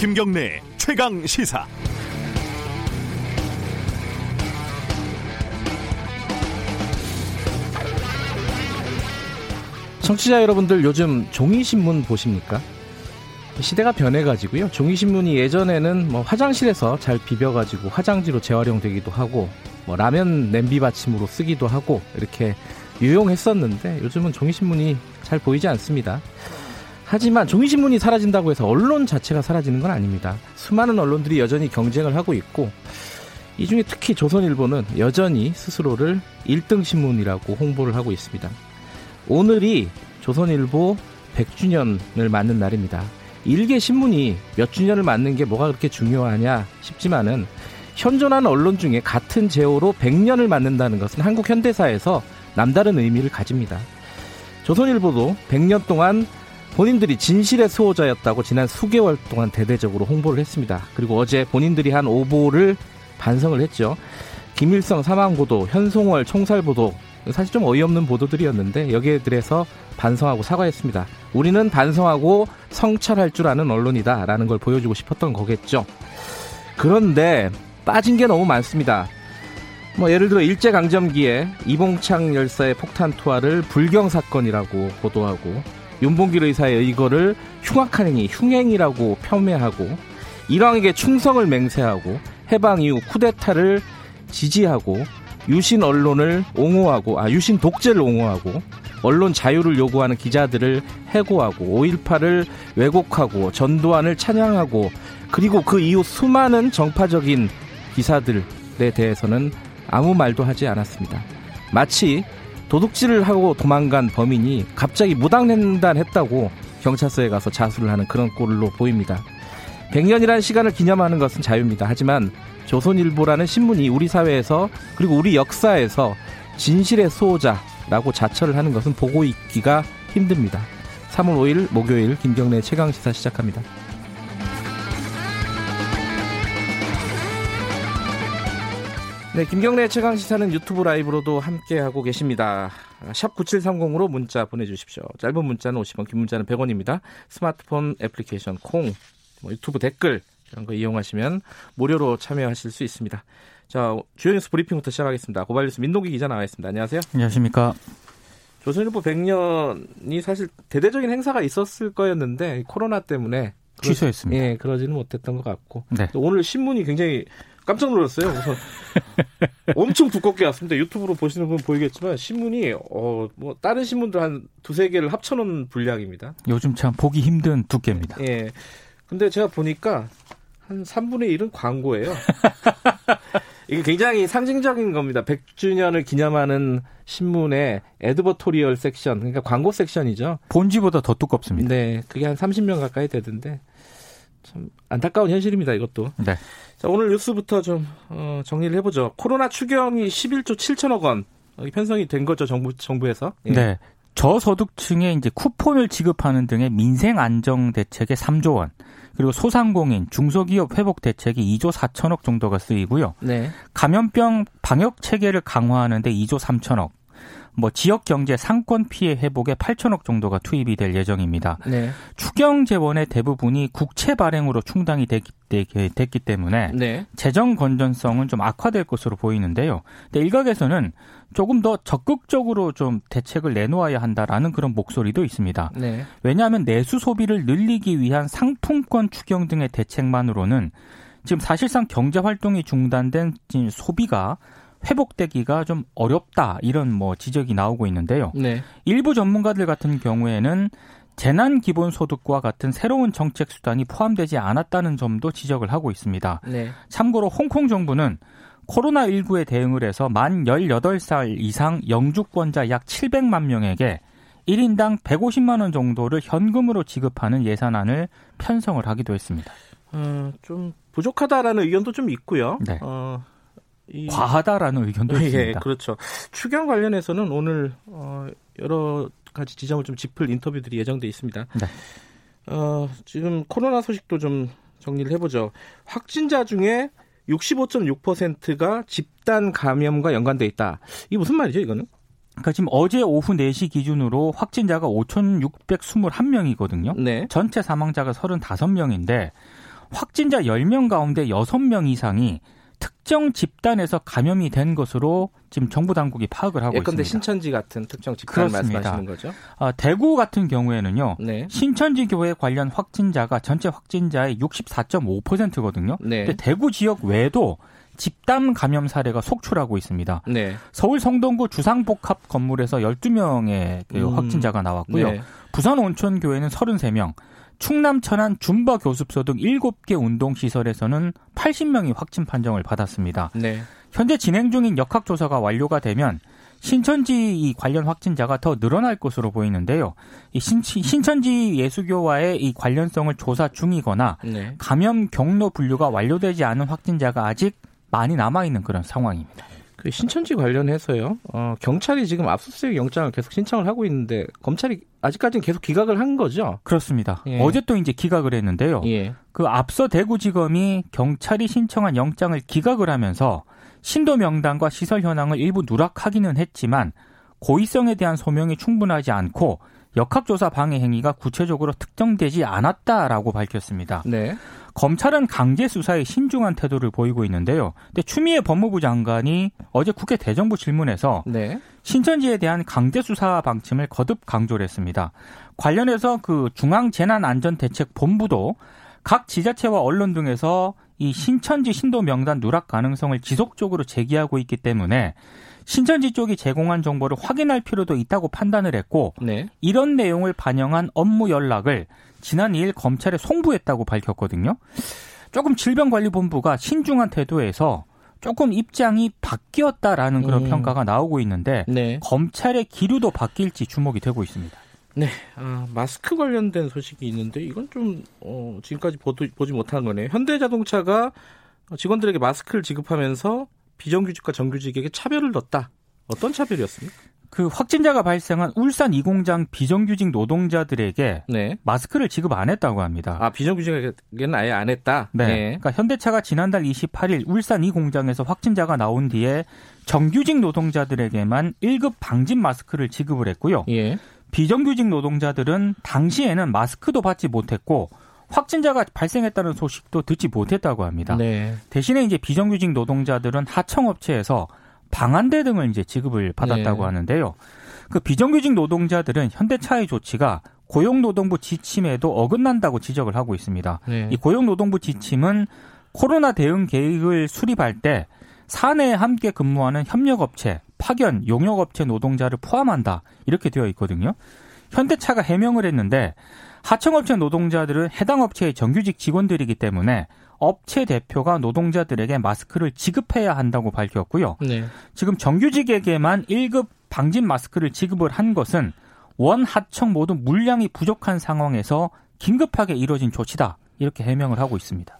김경래 최강 시사. 청취자 여러분들 요즘 종이 신문 보십니까? 시대가 변해가지고요. 종이 신문이 예전에는 뭐 화장실에서 잘 비벼가지고 화장지로 재활용되기도 하고 뭐 라면 냄비 받침으로 쓰기도 하고 이렇게 유용했었는데 요즘은 종이 신문이 잘 보이지 않습니다. 하지만 종이신문이 사라진다고 해서 언론 자체가 사라지는 건 아닙니다. 수많은 언론들이 여전히 경쟁을 하고 있고 이 중에 특히 조선일보는 여전히 스스로를 1등 신문이라고 홍보를 하고 있습니다. 오늘이 조선일보 100주년을 맞는 날입니다. 일개 신문이 몇 주년을 맞는 게 뭐가 그렇게 중요하냐 싶지만은 현존하는 언론 중에 같은 제호로 100년을 맞는다는 것은 한국 현대사에서 남다른 의미를 가집니다. 조선일보도 100년 동안 본인들이 진실의 수호자였다고 지난 수개월 동안 대대적으로 홍보를 했습니다. 그리고 어제 본인들이 한 오보를 반성을 했죠. 김일성 사망 보도, 현송월 총살 보도, 사실 좀 어이없는 보도들이었는데 여기에 대해서 반성하고 사과했습니다. 우리는 반성하고 성찰할 줄 아는 언론이다라는 걸 보여주고 싶었던 거겠죠. 그런데 빠진 게 너무 많습니다. 뭐 예를 들어 일제 강점기에 이봉창 열사의 폭탄 투하를 불경 사건이라고 보도하고 윤봉길 의사의 의거를 흉악한 행위, 흉행이라고 폄훼하고 일왕에게 충성을 맹세하고 해방 이후 쿠데타를 지지하고 유신 언론을 옹호하고 아 유신 독재를 옹호하고 언론 자유를 요구하는 기자들을 해고하고 5.18을 왜곡하고 전두환을 찬양하고 그리고 그 이후 수많은 정파적인 기사들에 대해서는 아무 말도 하지 않았습니다. 마치 도둑질을 하고 도망간 범인이 갑자기 무당횡단했다고 경찰서에 가서 자수를 하는 그런 꼴로 보입니다. 100년이라는 시간을 기념하는 것은 자유입니다. 하지만 조선일보라는 신문이 우리 사회에서 그리고 우리 역사에서 진실의 수호자라고 자처를 하는 것은 보고 있기가 힘듭니다. 3월 5일 목요일 김경래 최강 시사 시작합니다. 네, 김경래 최강 시사는 유튜브 라이브로도 함께 하고 계십니다. 샵 9730으로 문자 보내 주십시오. 짧은 문자는 50원, 긴 문자는 100원입니다. 스마트폰 애플리케이션 콩, 뭐 유튜브 댓글 이런 거 이용하시면 무료로 참여하실 수 있습니다. 자, 주요 뉴스 브리핑부터 시작하겠습니다. 고발 뉴스 민동기 기자 나와 있습니다. 안녕하세요. 안녕하십니까. 조선일보 100년이 사실 대대적인 행사가 있었을 거였는데 코로나 때문에 취소했습니다. 예, 그러지는 못했던 것 같고 네. 오늘 신문이 굉장히 깜짝 놀랐어요. 그래서 엄청 두껍게 왔습니다. 유튜브로 보시는 분 보이겠지만 신문이 어 뭐 다른 신문들 한 두세 개를 합쳐놓은 분량입니다. 요즘 참 보기 힘든 두께입니다. 예. 근데 제가 보니까 한 3분의 1은 광고예요. 이게 굉장히 상징적인 겁니다. 100주년을 기념하는 신문의 advertorial section, 그러니까 광고 섹션이죠. 본지보다 더 두껍습니다. 네, 그게 한 30명 가까이 되던데 참 안타까운 현실입니다. 이것도. 네. 자, 오늘 뉴스부터 좀 어, 정리를 해보죠. 코로나 추경이 11조 7천억 원 편성이 된 거죠, 정부 정부에서. 예. 네. 저소득층에 이제 쿠폰을 지급하는 등의 민생 안정 대책에 3조 원, 그리고 소상공인, 중소기업 회복 대책이 2조 4천억 정도가 쓰이고요. 네. 감염병 방역 체계를 강화하는데 2조 3천억, 뭐 지역 경제 상권 피해 회복에 8천억 정도가 투입이 될 예정입니다. 네. 추경 재원의 대부분이 국채 발행으로 충당이 됐기, 됐기 때문에 네. 재정 건전성은 좀 악화될 것으로 보이는데요. 근데 일각에서는 조금 더 적극적으로 좀 대책을 내놓아야 한다라는 그런 목소리도 있습니다. 네. 왜냐하면 내수 소비를 늘리기 위한 상품권 추경 등의 대책만으로는 지금 사실상 경제 활동이 중단된 소비가 회복되기가 좀 어렵다 이런 뭐 지적이 나오고 있는데요. 네. 일부 전문가들 같은 경우에는 재난 기본 소득과 같은 새로운 정책 수단이 포함되지 않았다는 점도 지적을 하고 있습니다. 네. 참고로 홍콩 정부는 코로나19에 대응을 해서 만 18살 이상 영주권자 약 700만 명에게 1인당 150만 원 정도를 현금으로 지급하는 예산안을 편성을 하기도 했습니다. 어, 좀 부족하다라는 의견도 좀 있고요. 네. 어, 이... 과하다라는 의견도 예, 있습니다. 그렇죠. 추경 관련해서는 오늘 어, 여러 가지 지점을 좀 짚을 인터뷰들이 예정돼 있습니다. 네. 어, 지금 코로나 소식도 좀 정리를 해보죠. 확진자 중에 65.6%가 집단 감염과 연관돼 있다. 이게 무슨 말이죠, 이거는? 그러니까 지금 어제 오후 4시 기준으로 확진자가 5,621명이거든요. 네. 전체 사망자가 35명인데 확진자 10명 가운데 6명 이상이 특정 집단에서 감염이 된 것으로 지금 정부 당국이 파악을 하고 예컨대 있습니다. 신천지 같은 특정 집단 그렇습니다. 말씀하시는 거죠? 아, 대구 같은 경우에는요. 네. 신천지 교회 관련 확진자가 전체 확진자의 64.5%거든요. 네. 근데 대구 지역 외에도 집단 감염 사례가 속출하고 있습니다. 네. 서울 성동구 주상복합 건물에서 12명의 그 음. 확진자가 나왔고요. 네. 부산 온천교회는 33명, 충남 천안 줌바 교습소 등 7개 운동시설에서는 80명이 확진 판정을 받았습니다. 네. 현재 진행 중인 역학조사가 완료가 되면 신천지 이 관련 확진자가 더 늘어날 것으로 보이는데요. 신, 신천지 예수교와의 이 관련성을 조사 중이거나 네. 감염 경로 분류가 완료되지 않은 확진자가 아직 많이 남아 있는 그런 상황입니다. 그 신천지 관련해서요. 어, 경찰이 지금 압수수색 영장을 계속 신청을 하고 있는데 검찰이 아직까지는 계속 기각을 한 거죠. 그렇습니다. 예. 어제 또 이제 기각을 했는데요. 예. 그 앞서 대구지검이 경찰이 신청한 영장을 기각을 하면서 신도 명단과 시설 현황을 일부 누락하기는 했지만 고의성에 대한 소명이 충분하지 않고 역학조사 방해 행위가 구체적으로 특정되지 않았다라고 밝혔습니다. 네. 검찰은 강제 수사에 신중한 태도를 보이고 있는데요. 근데 추미애 법무부 장관이 어제 국회 대정부 질문에서 네. 신천지에 대한 강제 수사 방침을 거듭 강조를 했습니다. 관련해서 그 중앙재난안전대책본부도 각 지자체와 언론 등에서 이 신천지 신도 명단 누락 가능성을 지속적으로 제기하고 있기 때문에 신천지 쪽이 제공한 정보를 확인할 필요도 있다고 판단을 했고 네. 이런 내용을 반영한 업무 연락을 지난 2일 검찰에 송부했다고 밝혔거든요. 조금 질병관리본부가 신중한 태도에서 조금 입장이 바뀌었다라는 그런 음. 평가가 나오고 있는데 네. 검찰의 기류도 바뀔지 주목이 되고 있습니다. 네. 아, 마스크 관련된 소식이 있는데 이건 좀 어, 지금까지 보도, 보지 못한 거네요. 현대자동차가 직원들에게 마스크를 지급하면서 비정규직과 정규직에게 차별을 넣었다. 어떤 차별이었습니까? 그 확진자가 발생한 울산 이 공장 비정규직 노동자들에게 네. 마스크를 지급 안 했다고 합니다. 아, 비정규직에게는 아예 안 했다. 네. 그러니까 현대차가 지난달 28일 울산 이 공장에서 확진자가 나온 뒤에 정규직 노동자들에게만 1급 방진 마스크를 지급을 했고요. 예. 비정규직 노동자들은 당시에는 마스크도 받지 못했고 확진자가 발생했다는 소식도 듣지 못했다고 합니다. 네. 대신에 이제 비정규직 노동자들은 하청업체에서 방한대 등을 이제 지급을 받았다고 네. 하는데요. 그 비정규직 노동자들은 현대차의 조치가 고용노동부 지침에도 어긋난다고 지적을 하고 있습니다. 네. 이 고용노동부 지침은 코로나 대응 계획을 수립할 때 사내에 함께 근무하는 협력업체, 파견, 용역업체 노동자를 포함한다 이렇게 되어 있거든요. 현대차가 해명을 했는데 하청업체 노동자들은 해당 업체의 정규직 직원들이기 때문에 업체 대표가 노동자들에게 마스크를 지급해야 한다고 밝혔고요. 네. 지금 정규직에게만 1급 방진 마스크를 지급을 한 것은 원 하청 모두 물량이 부족한 상황에서 긴급하게 이뤄진 조치다. 이렇게 해명을 하고 있습니다.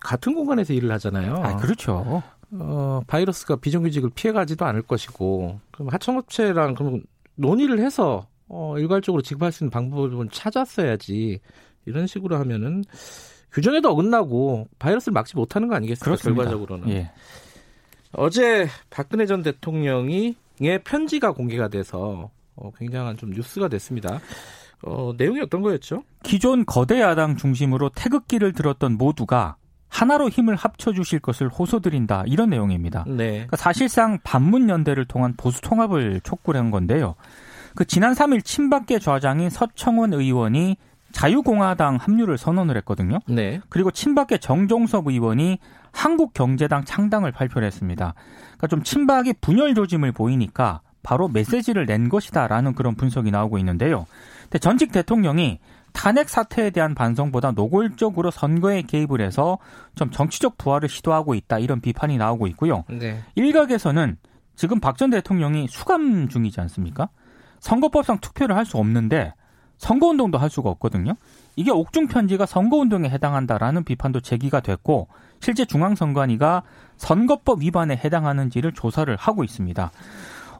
같은 공간에서 일을 하잖아요. 아, 그렇죠. 어, 바이러스가 비정규직을 피해가지도 않을 것이고, 그럼 하청업체랑 그럼 논의를 해서 어, 일괄적으로 지급할 수 있는 방법을 찾았어야지. 이런 식으로 하면은 규정에도 어긋나고 바이러스를 막지 못하는 거 아니겠습니까? 그렇습니다. 결과적으로는. 예. 어제 박근혜 전 대통령이 의 편지가 공개가 돼서 어, 굉장한 좀 뉴스가 됐습니다. 어, 내용이 어떤 거였죠? 기존 거대 야당 중심으로 태극기를 들었던 모두가 하나로 힘을 합쳐 주실 것을 호소드린다. 이런 내용입니다. 네. 그러니까 사실상 반문 연대를 통한 보수 통합을 촉구를 한 건데요. 그 지난 3일 친박계 좌장인 서청원 의원이 자유공화당 합류를 선언을 했거든요. 네. 그리고 친박계 정종섭 의원이 한국경제당 창당을 발표를 했습니다. 그러니까 좀 친박이 분열 조짐을 보이니까 바로 메시지를 낸 것이다라는 그런 분석이 나오고 있는데요. 근데 전직 대통령이 탄핵 사태에 대한 반성보다 노골적으로 선거에 개입을 해서 좀 정치적 부활을 시도하고 있다 이런 비판이 나오고 있고요. 네. 일각에서는 지금 박 전 대통령이 수감 중이지 않습니까? 선거법상 투표를 할 수 없는데 선거운동도 할 수가 없거든요. 이게 옥중 편지가 선거운동에 해당한다라는 비판도 제기가 됐고 실제 중앙선관위가 선거법 위반에 해당하는지를 조사를 하고 있습니다.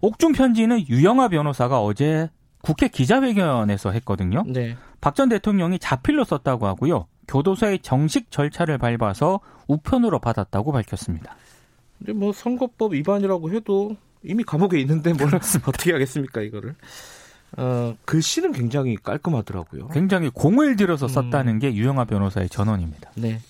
옥중 편지는 유영아 변호사가 어제 국회 기자회견에서 했거든요. 네. 박 전 대통령이 자필로 썼다고 하고요. 교도소의 정식 절차를 밟아서 우편으로 받았다고 밝혔습니다. 근데 뭐 선거법 위반이라고 해도 이미 감옥에 있는데 뭘 어떻게 하겠습니까 이거를? 어, 글씨는 굉장히 깔끔하더라고요. 굉장히 공을 들여서 썼다는 음. 게 유영아 변호사의 전언입니다. 네.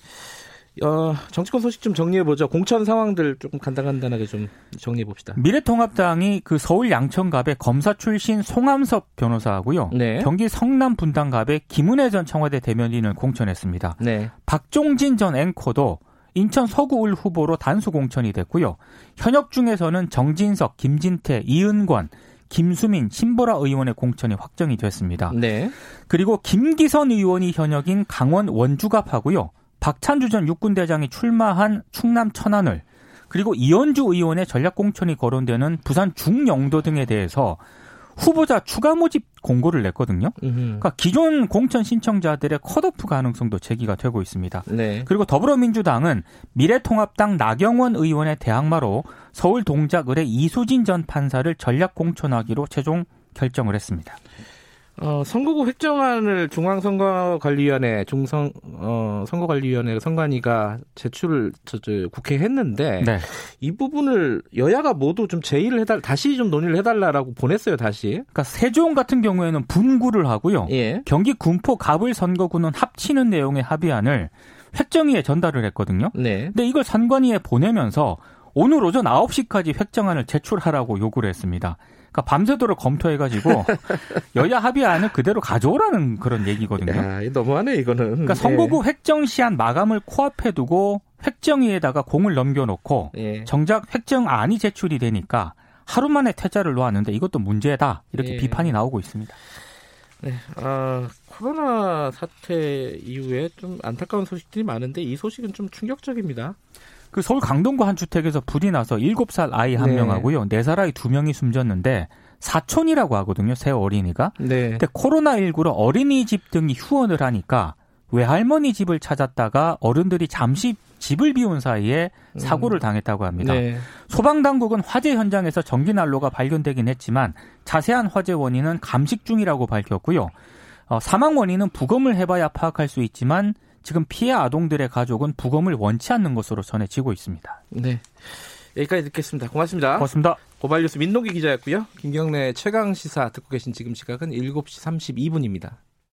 어, 정치권 소식 좀 정리해 보죠. 공천 상황들 조금 간단간단하게 좀 정리해 봅시다. 미래통합당이 그 서울 양천갑의 검사 출신 송암섭 변호사하고요. 네. 경기 성남 분당갑의 김은혜 전 청와대 대변인을 공천했습니다. 네. 박종진 전 앵커도 인천 서구을 후보로 단수 공천이 됐고요. 현역 중에서는 정진석, 김진태, 이은권, 김수민, 신보라 의원의 공천이 확정이 됐습니다. 네. 그리고 김기선 의원이 현역인 강원 원주갑하고요. 박찬주 전 육군대장이 출마한 충남 천안을 그리고 이현주 의원의 전략공천이 거론되는 부산 중영도 등에 대해서 후보자 추가 모집 공고를 냈거든요. 그러니까 기존 공천 신청자들의 컷오프 가능성도 제기가 되고 있습니다. 네. 그리고 더불어민주당은 미래통합당 나경원 의원의 대항마로 서울 동작을의 이수진 전 판사를 전략 공천하기로 최종 결정을 했습니다. 어, 선거구 획정안을 중앙선거관리위원회 중선 어, 선거관리위원회 선관위가 제출을 저, 저 국회에 했는데 네. 이 부분을 여야가 모두 좀 제의를 해달 다시 좀 논의를 해달라라고 보냈어요 다시. 그러니까 세종 같은 경우에는 분구를 하고요. 예. 경기 군포 갑을 선거구는 합치는 내용의 합의안을 획정위에 전달을 했거든요. 네. 근데 이걸 선관위에 보내면서 오늘 오전 9시까지 획정안을 제출하라고 요구를 했습니다. 그러니까 밤새도록 검토해가지고 여야 합의안을 그대로 가져오라는 그런 얘기거든요. 야, 너무하네 이거는. 그러니까 선거구 예. 획정 시한 마감을 코앞에 두고 획정위에다가 공을 넘겨놓고 예. 정작 획정안이 제출이 되니까 하루 만에 퇴짜를 놓았는데 이것도 문제다 이렇게 예. 비판이 나오고 있습니다. 네, 아, 코로나 사태 이후에 좀 안타까운 소식들이 많은데 이 소식은 좀 충격적입니다. 그 서울 강동구 한 주택에서 불이 나서 7살 아이 한 네. 명하고요. 4살 아이 2명이 숨졌는데 사촌이라고 하거든요. 새 어린이가. 네. 근데 코로나19로 어린이집 등이 휴원을 하니까 외할머니 집을 찾았다가 어른들이 잠시 집을 비운 사이에 사고를 음. 당했다고 합니다. 네. 소방당국은 화재 현장에서 전기 난로가 발견되긴 했지만 자세한 화재 원인은 감식 중이라고 밝혔고요. 어, 사망 원인은 부검을 해봐야 파악할 수 있지만 지금 피해 아동들의 가족은 부검을 원치 않는 것으로 전해지고 있습니다. 네. 여기까지 듣겠습니다. 고맙습니다. 고맙습니다. 고발뉴스 민노기 기자였고요. 김경래 최강 시사 듣고 계신 지금 시각은 7시 32분입니다.